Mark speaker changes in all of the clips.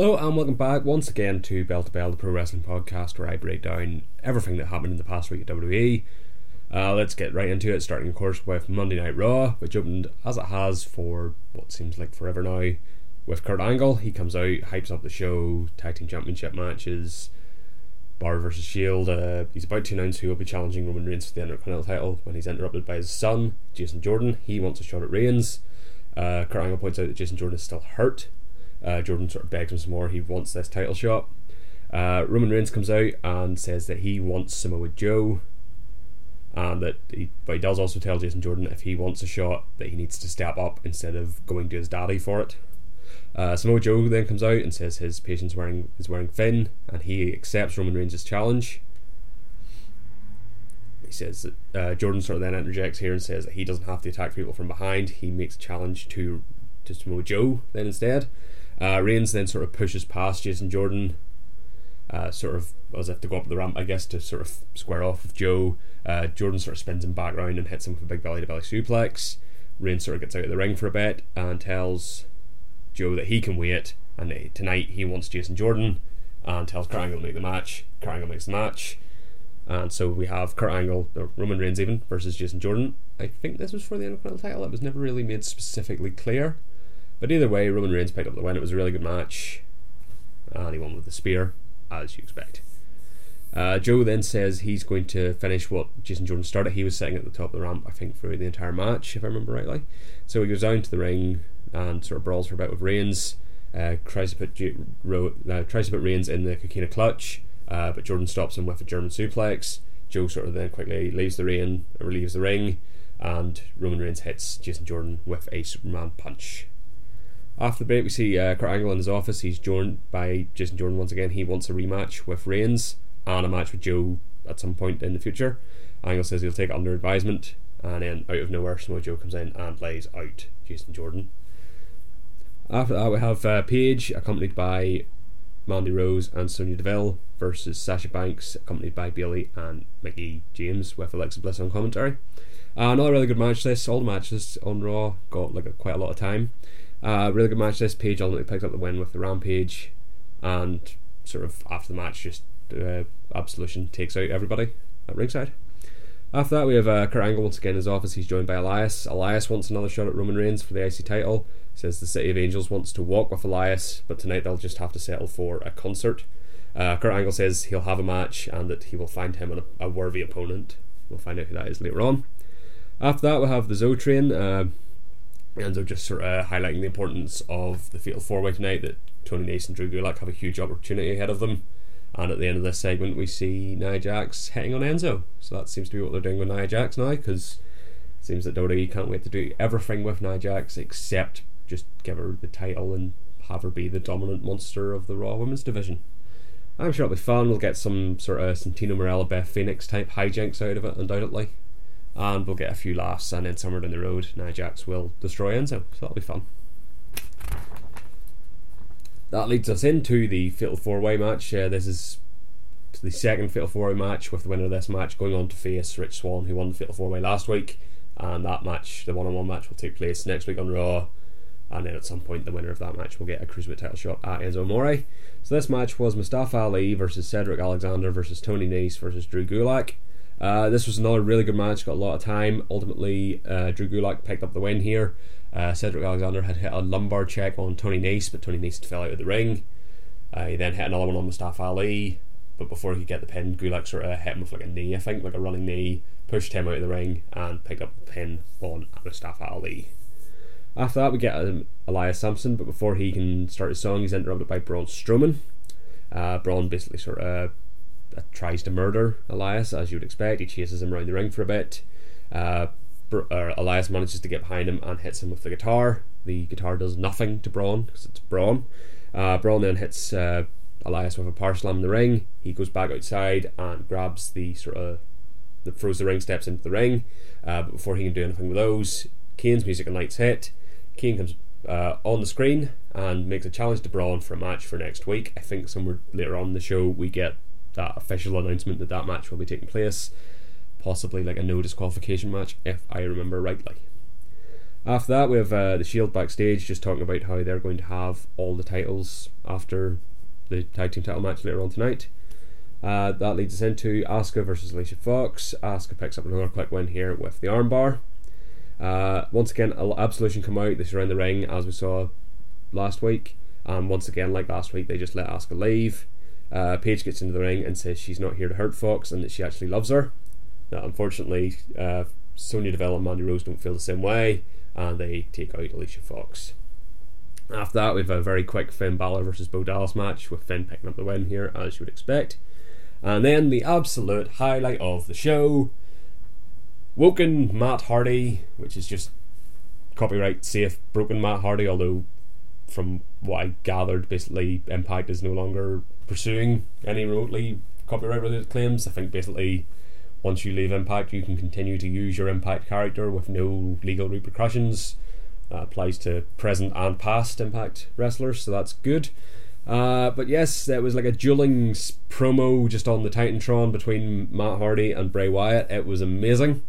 Speaker 1: Hello and welcome back once again to Bell to Bell, the pro wrestling podcast, where I break down everything that happened in the past week at WWE. Uh, let's get right into it, starting of course with Monday Night Raw, which opened as it has for what seems like forever now. With Kurt Angle, he comes out, hypes up the show, tag team championship matches, Bar versus Shield. Uh, he's about to announce who will be challenging Roman Reigns for the Intercontinental title when he's interrupted by his son, Jason Jordan. He wants a shot at Reigns. Uh, Kurt Angle points out that Jason Jordan is still hurt. Uh, Jordan sort of begs him some more. He wants this title shot. Uh, Roman Reigns comes out and says that he wants Samoa Joe, and that he, but he does also tell Jason Jordan if he wants a shot that he needs to step up instead of going to his daddy for it. Uh, Samoa Joe then comes out and says his patient's wearing is wearing Finn, and he accepts Roman Reigns' challenge. He says that uh, Jordan sort of then interjects here and says that he doesn't have to attack people from behind. He makes a challenge to to Samoa Joe then instead. Uh, Reigns then sort of pushes past Jason Jordan, uh, sort of as if to go up the ramp, I guess, to sort of square off with Joe. Uh, Jordan sort of spins him back around and hits him with a big belly to belly suplex. Reigns sort of gets out of the ring for a bit and tells Joe that he can wait, and tonight he wants Jason Jordan, and tells Kurt Angle to make the match. Kurt Angle makes the match. And so we have Kurt Angle, or Roman Reigns even, versus Jason Jordan. I think this was for the Intercontinental title. It was never really made specifically clear. But either way, Roman Reigns picked up the win. It was a really good match. And he won with the spear, as you expect. Uh, Joe then says he's going to finish what Jason Jordan started. He was sitting at the top of the ramp, I think, for the entire match, if I remember rightly. So he goes down to the ring and sort of brawls for a bit with Reigns. Uh, tries to put Ro- uh, tries to put Reigns in the coquina clutch, uh, but Jordan stops him with a German suplex. Joe sort of then quickly leaves the ring, or leaves the ring, and Roman Reigns hits Jason Jordan with a Superman punch. After the break, we see uh, Kurt Angle in his office. He's joined by Jason Jordan once again. He wants a rematch with Reigns and a match with Joe at some point in the future. Angle says he'll take it under advisement, and then out of nowhere, Samoa Joe comes in and lays out Jason Jordan. After that, we have uh, Paige accompanied by Mandy Rose and Sonya Deville versus Sasha Banks, accompanied by Bayley and Mickie James with Alexa Bliss on commentary. Uh, another really good match. This all the matches on Raw got like a, quite a lot of time. Uh, really good match. This Paige ultimately picked up the win with the Rampage, and sort of after the match, just uh, Absolution takes out everybody at ringside. After that, we have uh, Kurt Angle once again in his office. He's joined by Elias. Elias wants another shot at Roman Reigns for the IC title. He says the City of Angels wants to walk with Elias, but tonight they'll just have to settle for a concert. Uh, Kurt Angle says he'll have a match and that he will find him a, a worthy opponent. We'll find out who that is later on. After that, we'll have the Zo Train. Uh, and they're just sort of highlighting the importance of the Fatal Four Way tonight. That Tony Nese and Drew Gulak have a huge opportunity ahead of them. And at the end of this segment, we see Nia Jax hitting on Enzo. So that seems to be what they're doing with Nia Jax now, because it seems that WWE can't wait to do everything with Nia Jax except just give her the title and have her be the dominant monster of the Raw Women's division. I'm sure it'll be fun. We'll get some sort of Santino Marella, Beth Phoenix type hijinks out of it, undoubtedly and we'll get a few laughs. And then somewhere down the road, Nia Jax will destroy Enzo, so that'll be fun. That leads us into the Fatal Four Way match. Uh, this is the second Fatal Four Way match, with the winner of this match going on to face Rich Swann, who won the Fatal Four Way last week. And that match, the one on one match, will take place next week on Raw. And then at some point, the winner of that match will get a Cruiserweight title shot at Enzo Amore. So this match was Mustafa Ali versus Cedric Alexander versus Tony Nese versus Drew Gulak. Uh, this was another really good match, got a lot of time. Ultimately, uh, Drew Gulak picked up the win here. Uh, Cedric Alexander had hit a lumbar check on Tony Nese, but Tony Nese fell out of the ring. Uh, he then hit another one on Mustafa Ali, but before he could get the pin, Gulak sort of hit him with like a knee, I think, like a running knee, pushed him out of the ring, and picked up the pin on Mustafa Ali. After that, we get um, Elias Samson, but before he can start his song, he's interrupted by Braun Strowman. Uh, Braun basically sort of tries to murder Elias, as you would expect. He chases him around the ring for a bit. Uh, Elias manages to get behind him and hits him with the guitar. The guitar does nothing to Braun because it's Braun. Uh, Braun then hits uh, Elias with a power slam in the ring. He goes back outside and grabs the sort of the throws the ring steps into the ring. Uh, but before he can do anything with those, Kane's music and lights hit. Kane comes uh, on the screen and makes a challenge to Braun for a match for next week. I think somewhere later on the show we get that official announcement that that match will be taking place. Possibly like a no disqualification match, if I remember rightly. After that, we have uh, the Shield backstage just talking about how they're going to have all the titles after the tag team title match later on tonight. Uh, that leads us into Asuka versus Alicia Fox. Asuka picks up another quick win here with the armbar. Uh, once again, a lot of Absolution come out. They surround the ring as we saw last week. And once again, like last week, they just let Asuka leave. Uh, Paige gets into the ring and says she's not here to hurt Fox and that she actually loves her. Now, unfortunately, uh, Sonya Deville and Mandy Rose don't feel the same way, and they take out Alicia Fox. After that, we have a very quick Finn Balor versus Bo Dallas match with Finn picking up the win here, as you would expect. And then the absolute highlight of the show Woken Matt Hardy, which is just copyright safe, broken Matt Hardy, although from what I gathered, basically Impact is no longer pursuing any remotely copyright related claims. I think basically once you leave Impact, you can continue to use your Impact character with no legal repercussions. That applies to present and past Impact wrestlers, so that's good. Uh, but yes, there was like a dueling promo just on the Titantron between Matt Hardy and Bray Wyatt. It was amazing.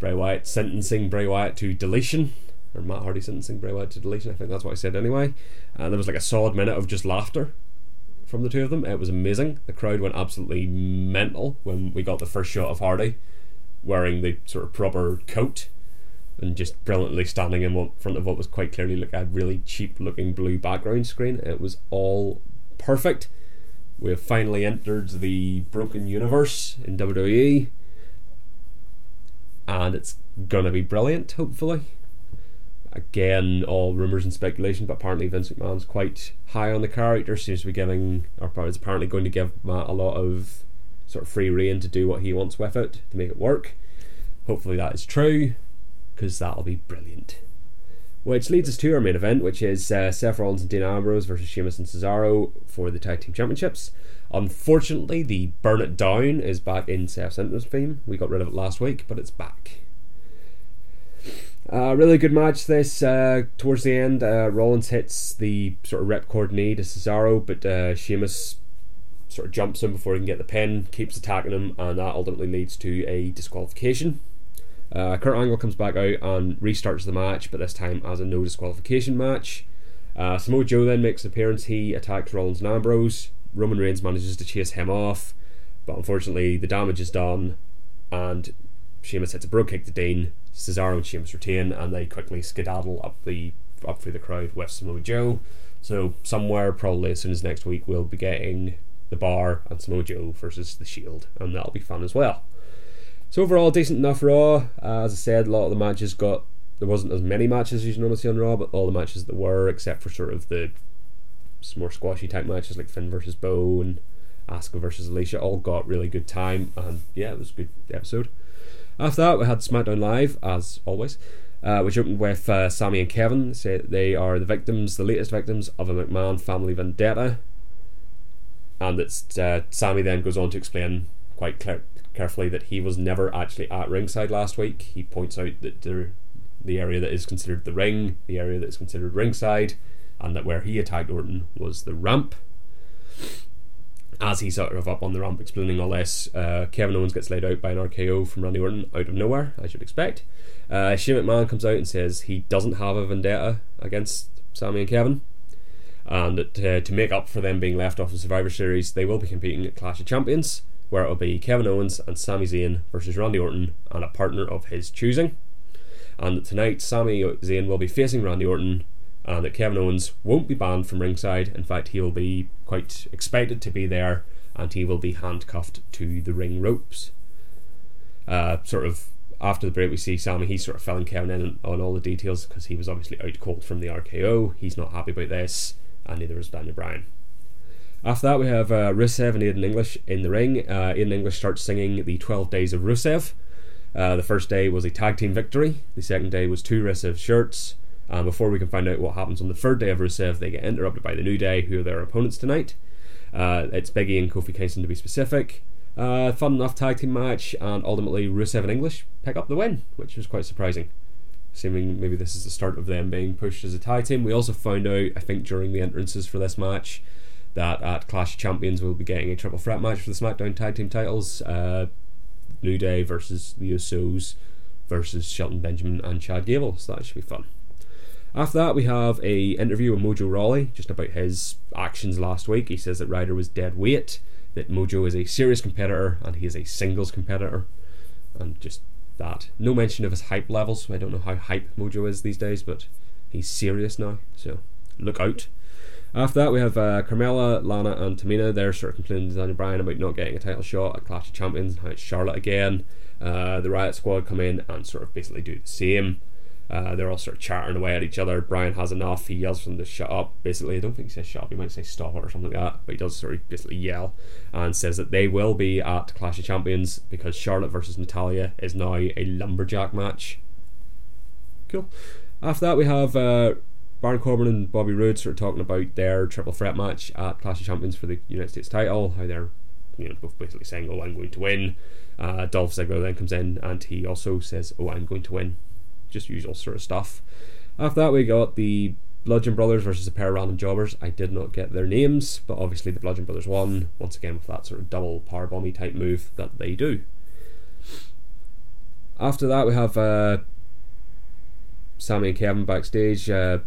Speaker 1: Bray Wyatt sentencing Bray Wyatt to deletion, or Matt Hardy sentencing Bray Wyatt to deletion. I think that's what I said anyway. And there was like a solid minute of just laughter from the two of them. It was amazing. The crowd went absolutely mental when we got the first shot of Hardy wearing the sort of proper coat and just brilliantly standing in front of what was quite clearly like a really cheap looking blue background screen. It was all perfect. We have finally entered the broken universe in WWE, and it's gonna be brilliant, hopefully again, all rumours and speculation, but apparently Vince McMahon's quite high on the character, seems to be giving, or is apparently going to give Matt a lot of sort of free reign to do what he wants with it to make it work. Hopefully that is true, because that'll be brilliant. Which leads us to our main event, which is uh, Seth Rollins and Dean Ambrose versus Sheamus and Cesaro for the Tag Team Championships. Unfortunately, the Burn It Down is back in Seth's entrance theme. We got rid of it last week, but it's back. Uh, really good match this. Uh, towards the end, uh, Rollins hits the sort of ripcord knee to Cesaro, but uh, Sheamus sort of jumps him before he can get the pin, keeps attacking him, and that ultimately leads to a disqualification. Uh, Kurt Angle comes back out and restarts the match, but this time as a no disqualification match. Uh, Samoa Joe then makes an appearance. He attacks Rollins and Ambrose. Roman Reigns manages to chase him off, but unfortunately the damage is done, and Sheamus hits a brogue kick to Dean. Cesaro and Sheamus retain, and they quickly skedaddle up the up through the crowd with Samoa Joe. So somewhere, probably as soon as next week, we'll be getting the Bar and Samoa Joe versus the Shield, and that'll be fun as well. So overall, decent enough Raw. Uh, as I said, a lot of the matches got there wasn't as many matches as you normally see on Raw, but all the matches that were, except for sort of the more squashy type matches like Finn versus Bo and Asuka versus Alicia, all got really good time, and yeah, it was a good episode. After that, we had SmackDown Live, as always, uh, which opened with uh, Sami and Kevin. Say they are the victims, the latest victims of a McMahon family vendetta. And it's uh, Sami then goes on to explain quite clear- carefully that he was never actually at ringside last week. He points out that the, the area that is considered the ring, the area that is considered ringside, and that where he attacked Orton was the ramp as he's sort of up on the ramp explaining all this, uh, Kevin Owens gets laid out by an RKO from Randy Orton out of nowhere, as you'd expect. Uh, Shane McMahon comes out and says he doesn't have a vendetta against Sami and Kevin, and that, uh, to make up for them being left off the Survivor Series, they will be competing at Clash of Champions, where it will be Kevin Owens and Sami Zayn versus Randy Orton and a partner of his choosing. And tonight, Sami Zayn will be facing Randy Orton and uh, that Kevin Owens won't be banned from ringside. In fact, he will be quite expected to be there and he will be handcuffed to the ring ropes. Uh, sort of after the break, we see Sami, he's sort of filling Kevin in on all the details because he was obviously out cold from the RKO. He's not happy about this, and neither is Daniel Bryan. After that, we have uh, Rusev and Aiden English in the ring. Uh, Aiden English starts singing the 12 Days of Rusev. Uh, the first day was a tag team victory, the second day was two Rusev shirts. Um, before we can find out what happens on the third day of Rusev, they get interrupted by the New Day, who are their opponents tonight. Uh, it's Biggie and Kofi Kingston to be specific. Uh, fun enough tag team match, and ultimately Rusev and English pick up the win, which was quite surprising. Assuming maybe this is the start of them being pushed as a tag team. We also found out, I think, during the entrances for this match, that at Clash of Champions we'll be getting a triple threat match for the SmackDown tag team titles. Uh, New Day versus the Usos versus Shelton Benjamin and Chad Gable. So that should be fun. After that, we have a interview with Mojo Rawley just about his actions last week. He says that Ryder was dead weight, that Mojo is a serious competitor and he is a singles competitor, and just that. No mention of his hype levels. I don't know how hype Mojo is these days, but he's serious now, so look out. After that, we have uh, Carmella, Lana, and Tamina. They're sort of complaining to Daniel Bryan about not getting a title shot at Clash of Champions, and how it's Charlotte again. Uh, the Riot Squad come in and sort of basically do the same. Uh, they're all sort of chattering away at each other. Bryan has enough. He yells for them to shut up. Basically, I don't think he says shut up. He might say stop it or something like that. But he does sort of basically yell and says that they will be at Clash of Champions because Charlotte versus Natalya is now a lumberjack match. Cool. After that, we have uh, Baron Corbin and Bobby Roode sort of talking about their triple threat match at Clash of Champions for the United States title. How they're you know both basically saying, "Oh, I'm going to win." Uh, Dolph Ziggler then comes in and he also says, "Oh, I'm going to win." Just usual sort of stuff. After that, we got the Bludgeon Brothers versus a pair of random jobbers. I did not get their names, but obviously the Bludgeon Brothers won once again with that sort of double power bomby type move that they do. After that, we have uh, Sami and Kevin backstage. Uh,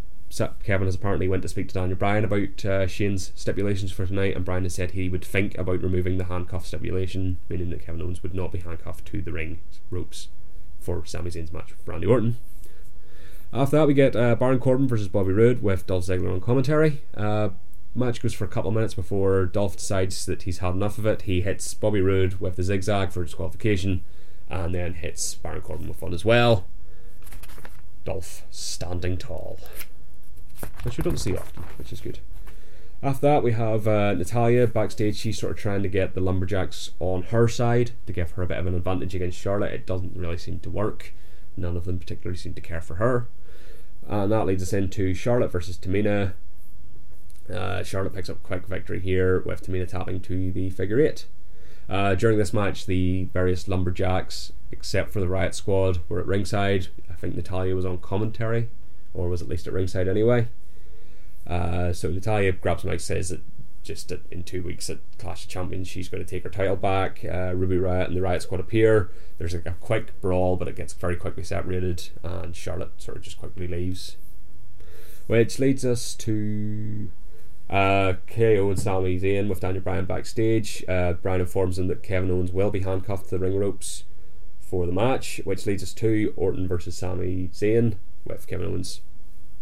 Speaker 1: Kevin has apparently went to speak to Daniel Bryan about uh, Shane's stipulations for tonight, and Bryan has said he would think about removing the handcuff stipulation, meaning that Kevin Owens would not be handcuffed to the ring ropes for Sami Zayn's match with Randy Orton. After that, we get uh, Baron Corbin versus Bobby Roode with Dolph Ziggler on commentary. Uh, match goes for a couple of minutes before Dolph decides that he's had enough of it. He hits Bobby Roode with the zigzag for disqualification, and then hits Baron Corbin with one as well. Dolph standing tall which we don't see often, which is good. After that, we have uh, Natalya backstage. She's sort of trying to get the Lumberjacks on her side to give her a bit of an advantage against Charlotte. It doesn't really seem to work. None of them particularly seem to care for her. And that leads us into Charlotte versus Tamina. Uh, Charlotte picks up a quick victory here with Tamina tapping to the figure eight. Uh, during this match, the various lumberjacks, except for the Riot Squad, were at ringside. I think Natalya was on commentary, or was at least at ringside anyway. Uh, so Natalya grabs mic, says that just in two weeks at Clash of Champions, she's going to take her title back. Uh, Ruby Riot and the Riot Squad appear. There's a, a, quick brawl, but it gets very quickly separated, and Charlotte sort of just quickly leaves. Which leads us to uh, KO and Sami Zayn with Daniel Bryan backstage. Uh, Bryan informs them that Kevin Owens will be handcuffed to the ring ropes for the match, which leads us to Orton versus Sami Zayn with Kevin Owens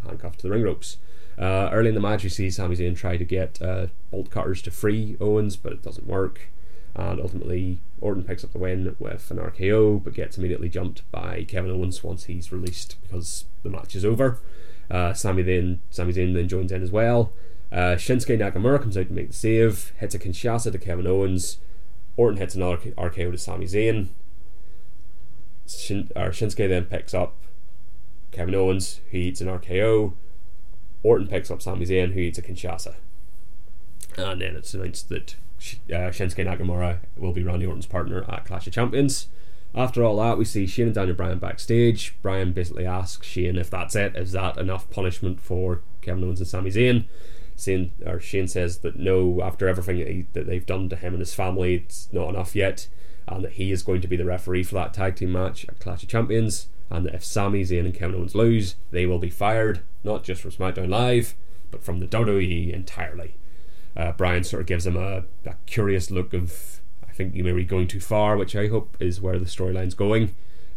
Speaker 1: handcuffed to the ring ropes. Uh, early in the match, you see Sami Zayn try to get uh, bolt cutters to free Owens, but it doesn't work. And ultimately, Orton picks up the win with an RKO, but gets immediately jumped by Kevin Owens once he's released because the match is over. Uh, Sami then Sami Zayn then joins in as well. Uh, Shinsuke Nakamura comes out to make the save, hits a Kinshasa to Kevin Owens. Orton hits another RKO to Sami Zayn. Shin, Shinsuke then picks up Kevin Owens, who eats an RKO. Orton picks up Sami Zayn, who eats a Kinshasa. And then it's announced that uh, Shinsuke Nakamura will be Randy Orton's partner at Clash of Champions. After all that, we see Shane and Daniel Bryan backstage. Bryan basically asks Shane if that's it. Is that enough punishment for Kevin Owens and Sami Zayn? Shane, or Shane says that no, after everything that, he, that they've done to him and his family, it's not enough yet, and that he is going to be the referee for that tag team match at Clash of Champions and that if Sami Zayn and Kevin Owens lose, they will be fired, not just from SmackDown Live, but from the WWE entirely. Uh, Bryan sort of gives him a, a curious look of, I think you may be going too far, which I hope is where the storyline's going.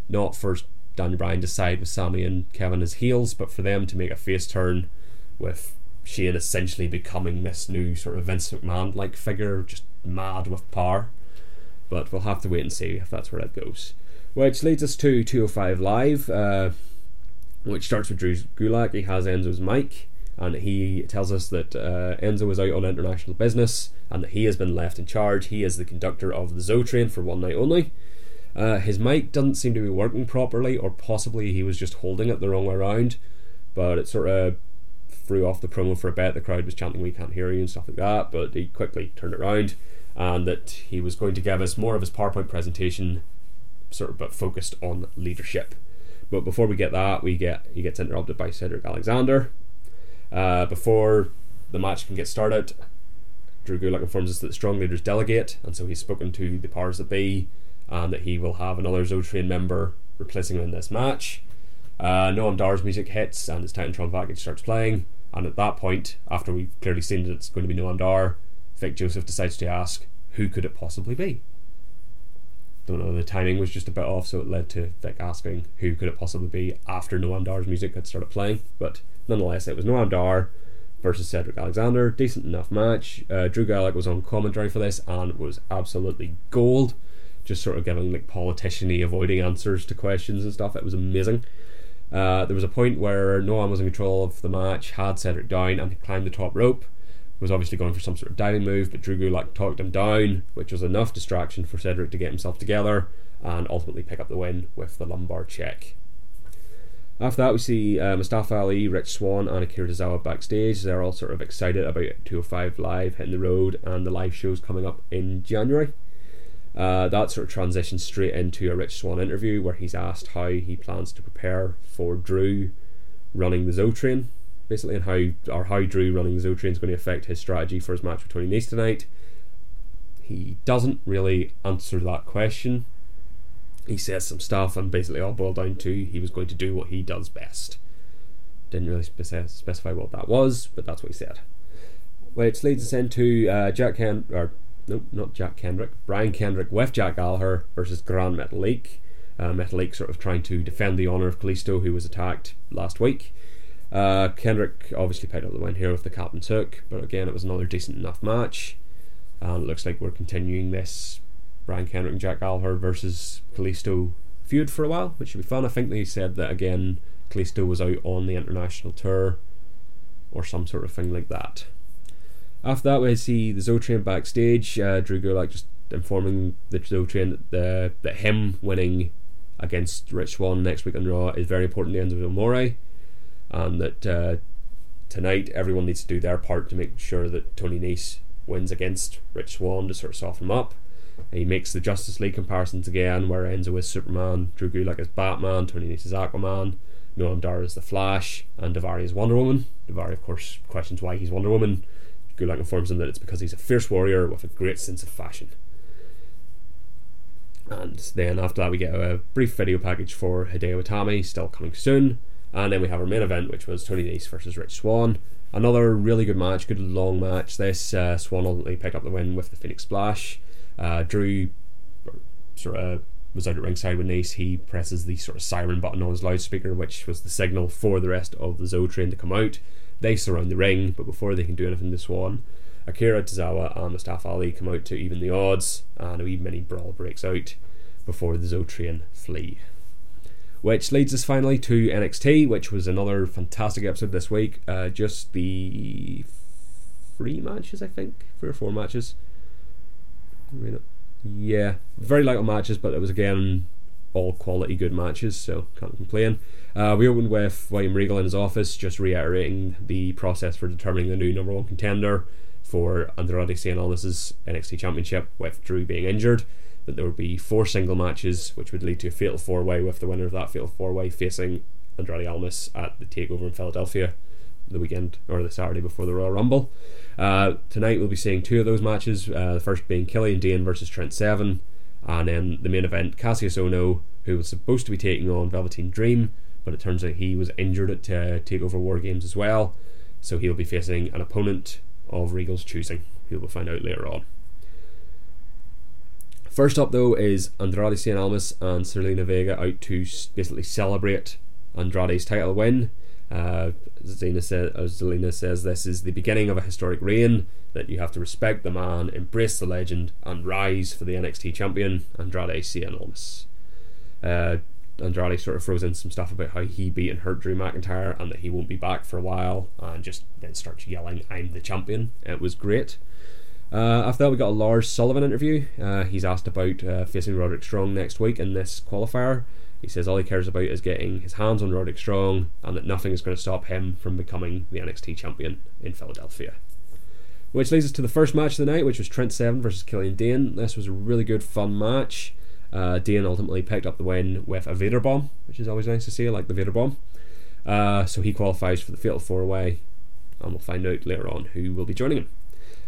Speaker 1: Not for Daniel Bryan to side with Sami and Kevin as heels, but for them to make a face turn with Shane essentially becoming this new sort of Vince McMahon like figure, just mad with power. But we'll have to wait and see if that's where it goes. Which leads us to 205 Live, uh, which starts with Drew Gulak. He has Enzo's mic, and he tells us that uh, Enzo is out on international business and that he has been left in charge. He is the conductor of the Zo train for one night only. Uh, his mic doesn't seem to be working properly, or possibly he was just holding it the wrong way around, but it sort of threw off the promo for a bit. The crowd was chanting, We can't hear you, and stuff like that, but he quickly turned it around and that he was going to give us more of his PowerPoint presentation sort of but focused on leadership. But before we get that, we get he gets interrupted by Cedric Alexander. Uh, before the match can get started, Drew Gulak informs us that strong leaders delegate, and so he's spoken to the powers that be, and that he will have another Zo Train member replacing him in this match. Uh, Noam Dar's music hits and his Titantron package starts playing. And at that point, after we've clearly seen that it's going to be Noam Dar, Vic Joseph decides to ask, who could it possibly be? Don't know, the timing was just a bit off, so it led to Vic asking who could it possibly be after Noam Dar's music had started playing. But nonetheless, it was Noam Dar versus Cedric Alexander. Decent enough match. Uh, Drew Gulak was on commentary for this and was absolutely gold. Just sort of giving like politician avoiding answers to questions and stuff. It was amazing. Uh, there was a point where Noam was in control of the match, had Cedric down, and he climbed the top rope. Was obviously going for some sort of diving move, but Drew Gulak talked him down, which was enough distraction for Cedric to get himself together and ultimately pick up the win with the lumbar check. After that, we see uh, Mustafa Ali, Rich Swann, and Akira Tozawa backstage. They're all sort of excited about 205 Live hitting the road and the live shows coming up in January. Uh, that sort of transitions straight into a Rich Swann interview where he's asked how he plans to prepare for Drew running the Zo Train, basically, on how or how Drew running the Zo Train is going to affect his strategy for his match with Tony Nese tonight. He doesn't really answer that question. He says some stuff, and basically all boiled down to he was going to do what he does best. Didn't really specify what that was, but that's what he said. Which leads us into uh, Jack Ken or no, not Jack Kendrick, Brian Kendrick with Jack Gallagher versus Gran Metalik. Uh, Metalik sort of trying to defend the honour of Kalisto, who was attacked last week. Uh, Kendrick obviously picked up the win here with the Captain's Hook, but again, it was another decent enough match. And it looks like we're continuing this Brian Kendrick and Jack Gallagher versus Kalisto feud for a while, which should be fun. I think they said that again, Kalisto was out on the international tour or some sort of thing like that. After that, we see the Zo Train backstage. Uh, Drew Gulak just informing the Zo Train that, the, that him winning against Rich Swann next week on Raw is very important to Enzo Amore, and that uh, tonight everyone needs to do their part to make sure that Tony Nese wins against Rich Swann to sort of soften him up. He makes the Justice League comparisons again, where Enzo is Superman, Drew Gulak is Batman, Tony Nese is Aquaman, Noam Dar is the Flash, and Daivari is Wonder Woman. Daivari, of course, questions why he's Wonder Woman. Gulak informs him that it's because he's a fierce warrior with a great sense of fashion. And then after that, we get a brief video package for Hideo Itami, still coming soon. And then we have our main event, which was Tony Nese versus Rich Swann. Another really good match, good long match. This uh, Swann ultimately picked up the win with the Phoenix Splash. Uh, Drew sort of was out at ringside with Nese. He presses the sort of siren button on his loudspeaker, which was the signal for the rest of the Zo train to come out. They surround the ring, but before they can do anything to Swann, Akira Tozawa and Mustafa Ali come out to even the odds, and a wee mini brawl breaks out before the Zo train flee. Which leads us finally to NXT, which was another fantastic episode this week. Uh, just the three matches, I think, three or four matches. Yeah, very on matches, but it was again all quality good matches, so can't complain. Uh, we opened with William Regal in his office, just reiterating the process for determining the new number one contender for Andrade Cien NXT Championship, with Drew being injured. That there would be four single matches, which would lead to a fatal four way, with the winner of that fatal four way facing Andrade Almas at the takeover in Philadelphia the weekend or the Saturday before the Royal Rumble. Uh, tonight we'll be seeing two of those matches. Uh, the first being Killian Dain versus Trent Seven, and then the main event Kassius Ohno, who was supposed to be taking on Velveteen Dream, but it turns out he was injured at uh, Takeover War Games as well, so he'll be facing an opponent of Regal's choosing, who we'll find out later on. First up, though, is Andrade Cien Almas and Zelina Vega out to basically celebrate Andrade's title win. Uh, Zelina, say, uh, Zelina says this is the beginning of a historic reign, that you have to respect the man, embrace the legend, and rise for the NXT champion, Andrade Cien Almas. Uh, Andrade sort of throws in some stuff about how he beat and hurt Drew McIntyre and that he won't be back for a while, and just then starts yelling, "I'm the champion." It was great. Uh, after that, we got a Lars Sullivan interview. Uh, he's asked about uh, facing Roderick Strong next week in this qualifier. He says all he cares about is getting his hands on Roderick Strong, and that nothing is going to stop him from becoming the NXT champion in Philadelphia. Which leads us to the first match of the night, which was Trent Seven versus Killian Dain. This was a really good, fun match. Uh, Dain ultimately picked up the win with a Vader bomb, which is always nice to see. I like the Vader bomb. Uh, so he qualifies for the Fatal Four Way, and we'll find out later on who will be joining him.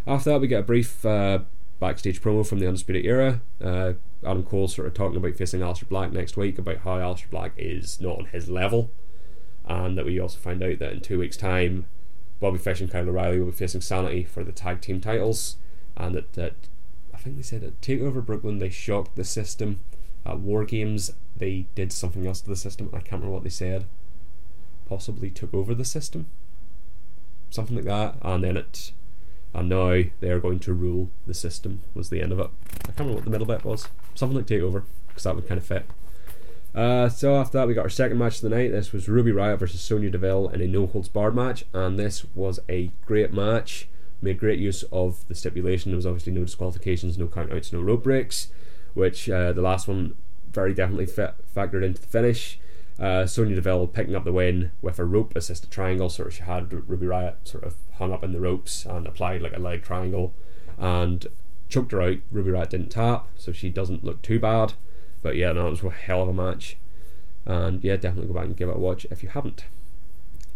Speaker 1: After that, we get a brief uh, backstage promo from the Undisputed Era. Uh, Adam Cole sort of talking about facing Aleister Black next week, about how Aleister Black is not on his level, and that we also find out that in two weeks' time, Bobby Fish and Kyle O'Reilly will be facing Sanity for the tag team titles, and that, that I think they said at Takeover Brooklyn they shocked the system. At War Games they did something else to the system. I can't remember what they said. Possibly took over the system, something like that, and then it and now they are going to rule the system was the end of it. I can't remember what the middle bit was. Something like takeover because that would kind of fit. Uh, so after that we got our second match of the night. This was Ruby Riot versus Sonya Deville in a no holds barred match and this was a great match. Made great use of the stipulation. There was obviously no disqualifications no countouts no rope breaks which uh, the last one very definitely fit, factored into the finish uh, Sonya Deville picking up the win with a rope assisted triangle. Sort of, she had Ruby Riot sort of hung up in the ropes and applied like a leg triangle, and choked her out. Ruby Riot didn't tap, so she doesn't look too bad. But yeah, no, it was a hell of a match, and yeah, definitely go back and give it a watch if you haven't.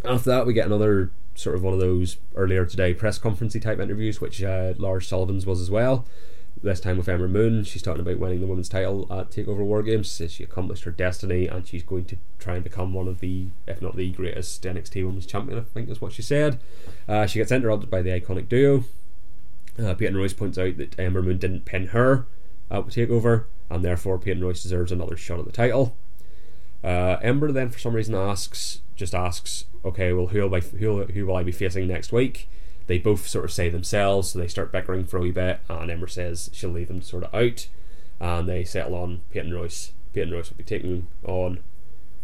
Speaker 1: After that, we get another sort of one of those earlier today press conferencey type interviews, which uh, Lars Sullivan's was as well this time with Ember Moon. She's talking about winning the women's title at Takeover War Games. Says she accomplished her destiny and she's going to try and become one of the, if not the greatest NXT Women's Champion. I think is what she said. Uh, she gets interrupted by the iconic duo. Uh, Peyton Royce points out that Ember Moon didn't pin her at Takeover, and therefore Peyton Royce deserves another shot at the title. Uh, Ember then, for some reason, asks, just asks, okay, well, who will, I, who, who will I be facing next week? They both sort of say themselves, so they start bickering for a wee bit, and Ember says she'll leave them sort of out, and they settle on Peyton Royce. Peyton Royce will be taking on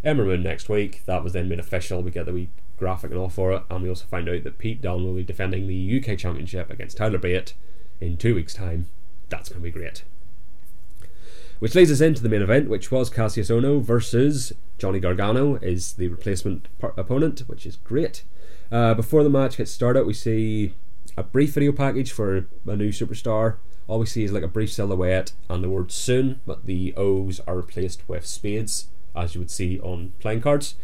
Speaker 1: Ember Moon next week. That was then made official. We get the wee graphic and all for it, and we also find out that Pete Dunne will be defending the UK Championship against Tyler Bate in two weeks' time. That's going to be great. Which leads us into the main event, which was Kassius Ohno versus Johnny Gargano, is the replacement opponent, which is great. Uh, before the match gets started, we see a brief video package for a new superstar. All we see is like a brief silhouette and the word soon, but the O's are replaced with spades, as you would see on playing cards.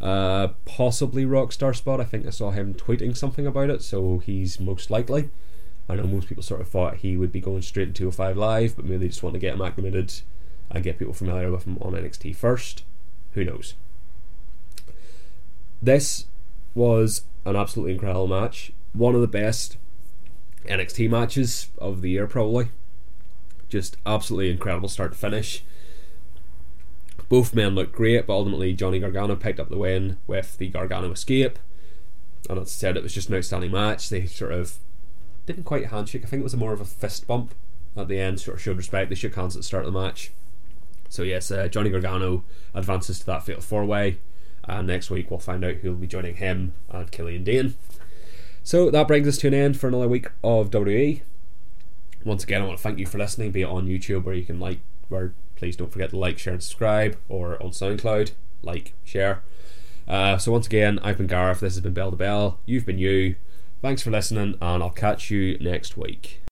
Speaker 1: Uh, possibly Rockstar Spud. I think I saw him tweeting something about it, so he's most likely. I know most people sort of thought he would be going straight into 205 Live, but maybe they just want to get him acclimated and get people familiar with him on NXT first. Who knows? This was an absolutely incredible match. One of the best NXT matches of the year, probably. Just absolutely incredible start to finish. Both men looked great, but ultimately Johnny Gargano picked up the win with the Gargano escape. And as I said, it was just an outstanding match. They sort of didn't quite handshake. I think it was more of a fist bump at the end. Sort of showed respect. They shook hands at the start of the match. So yes, uh, Johnny Gargano advances to that fatal four way. And next week we'll find out who will be joining him and Killian Dain. So that brings us to an end for another week of WWE. Once again, I want to thank you for listening, be it on YouTube where you can like, where please don't forget to like, share, and subscribe, or on SoundCloud, like, share. Uh, so once again, I've been Gareth. This has been Bell to Bell. You've been you. Thanks for listening, and I'll catch you next week.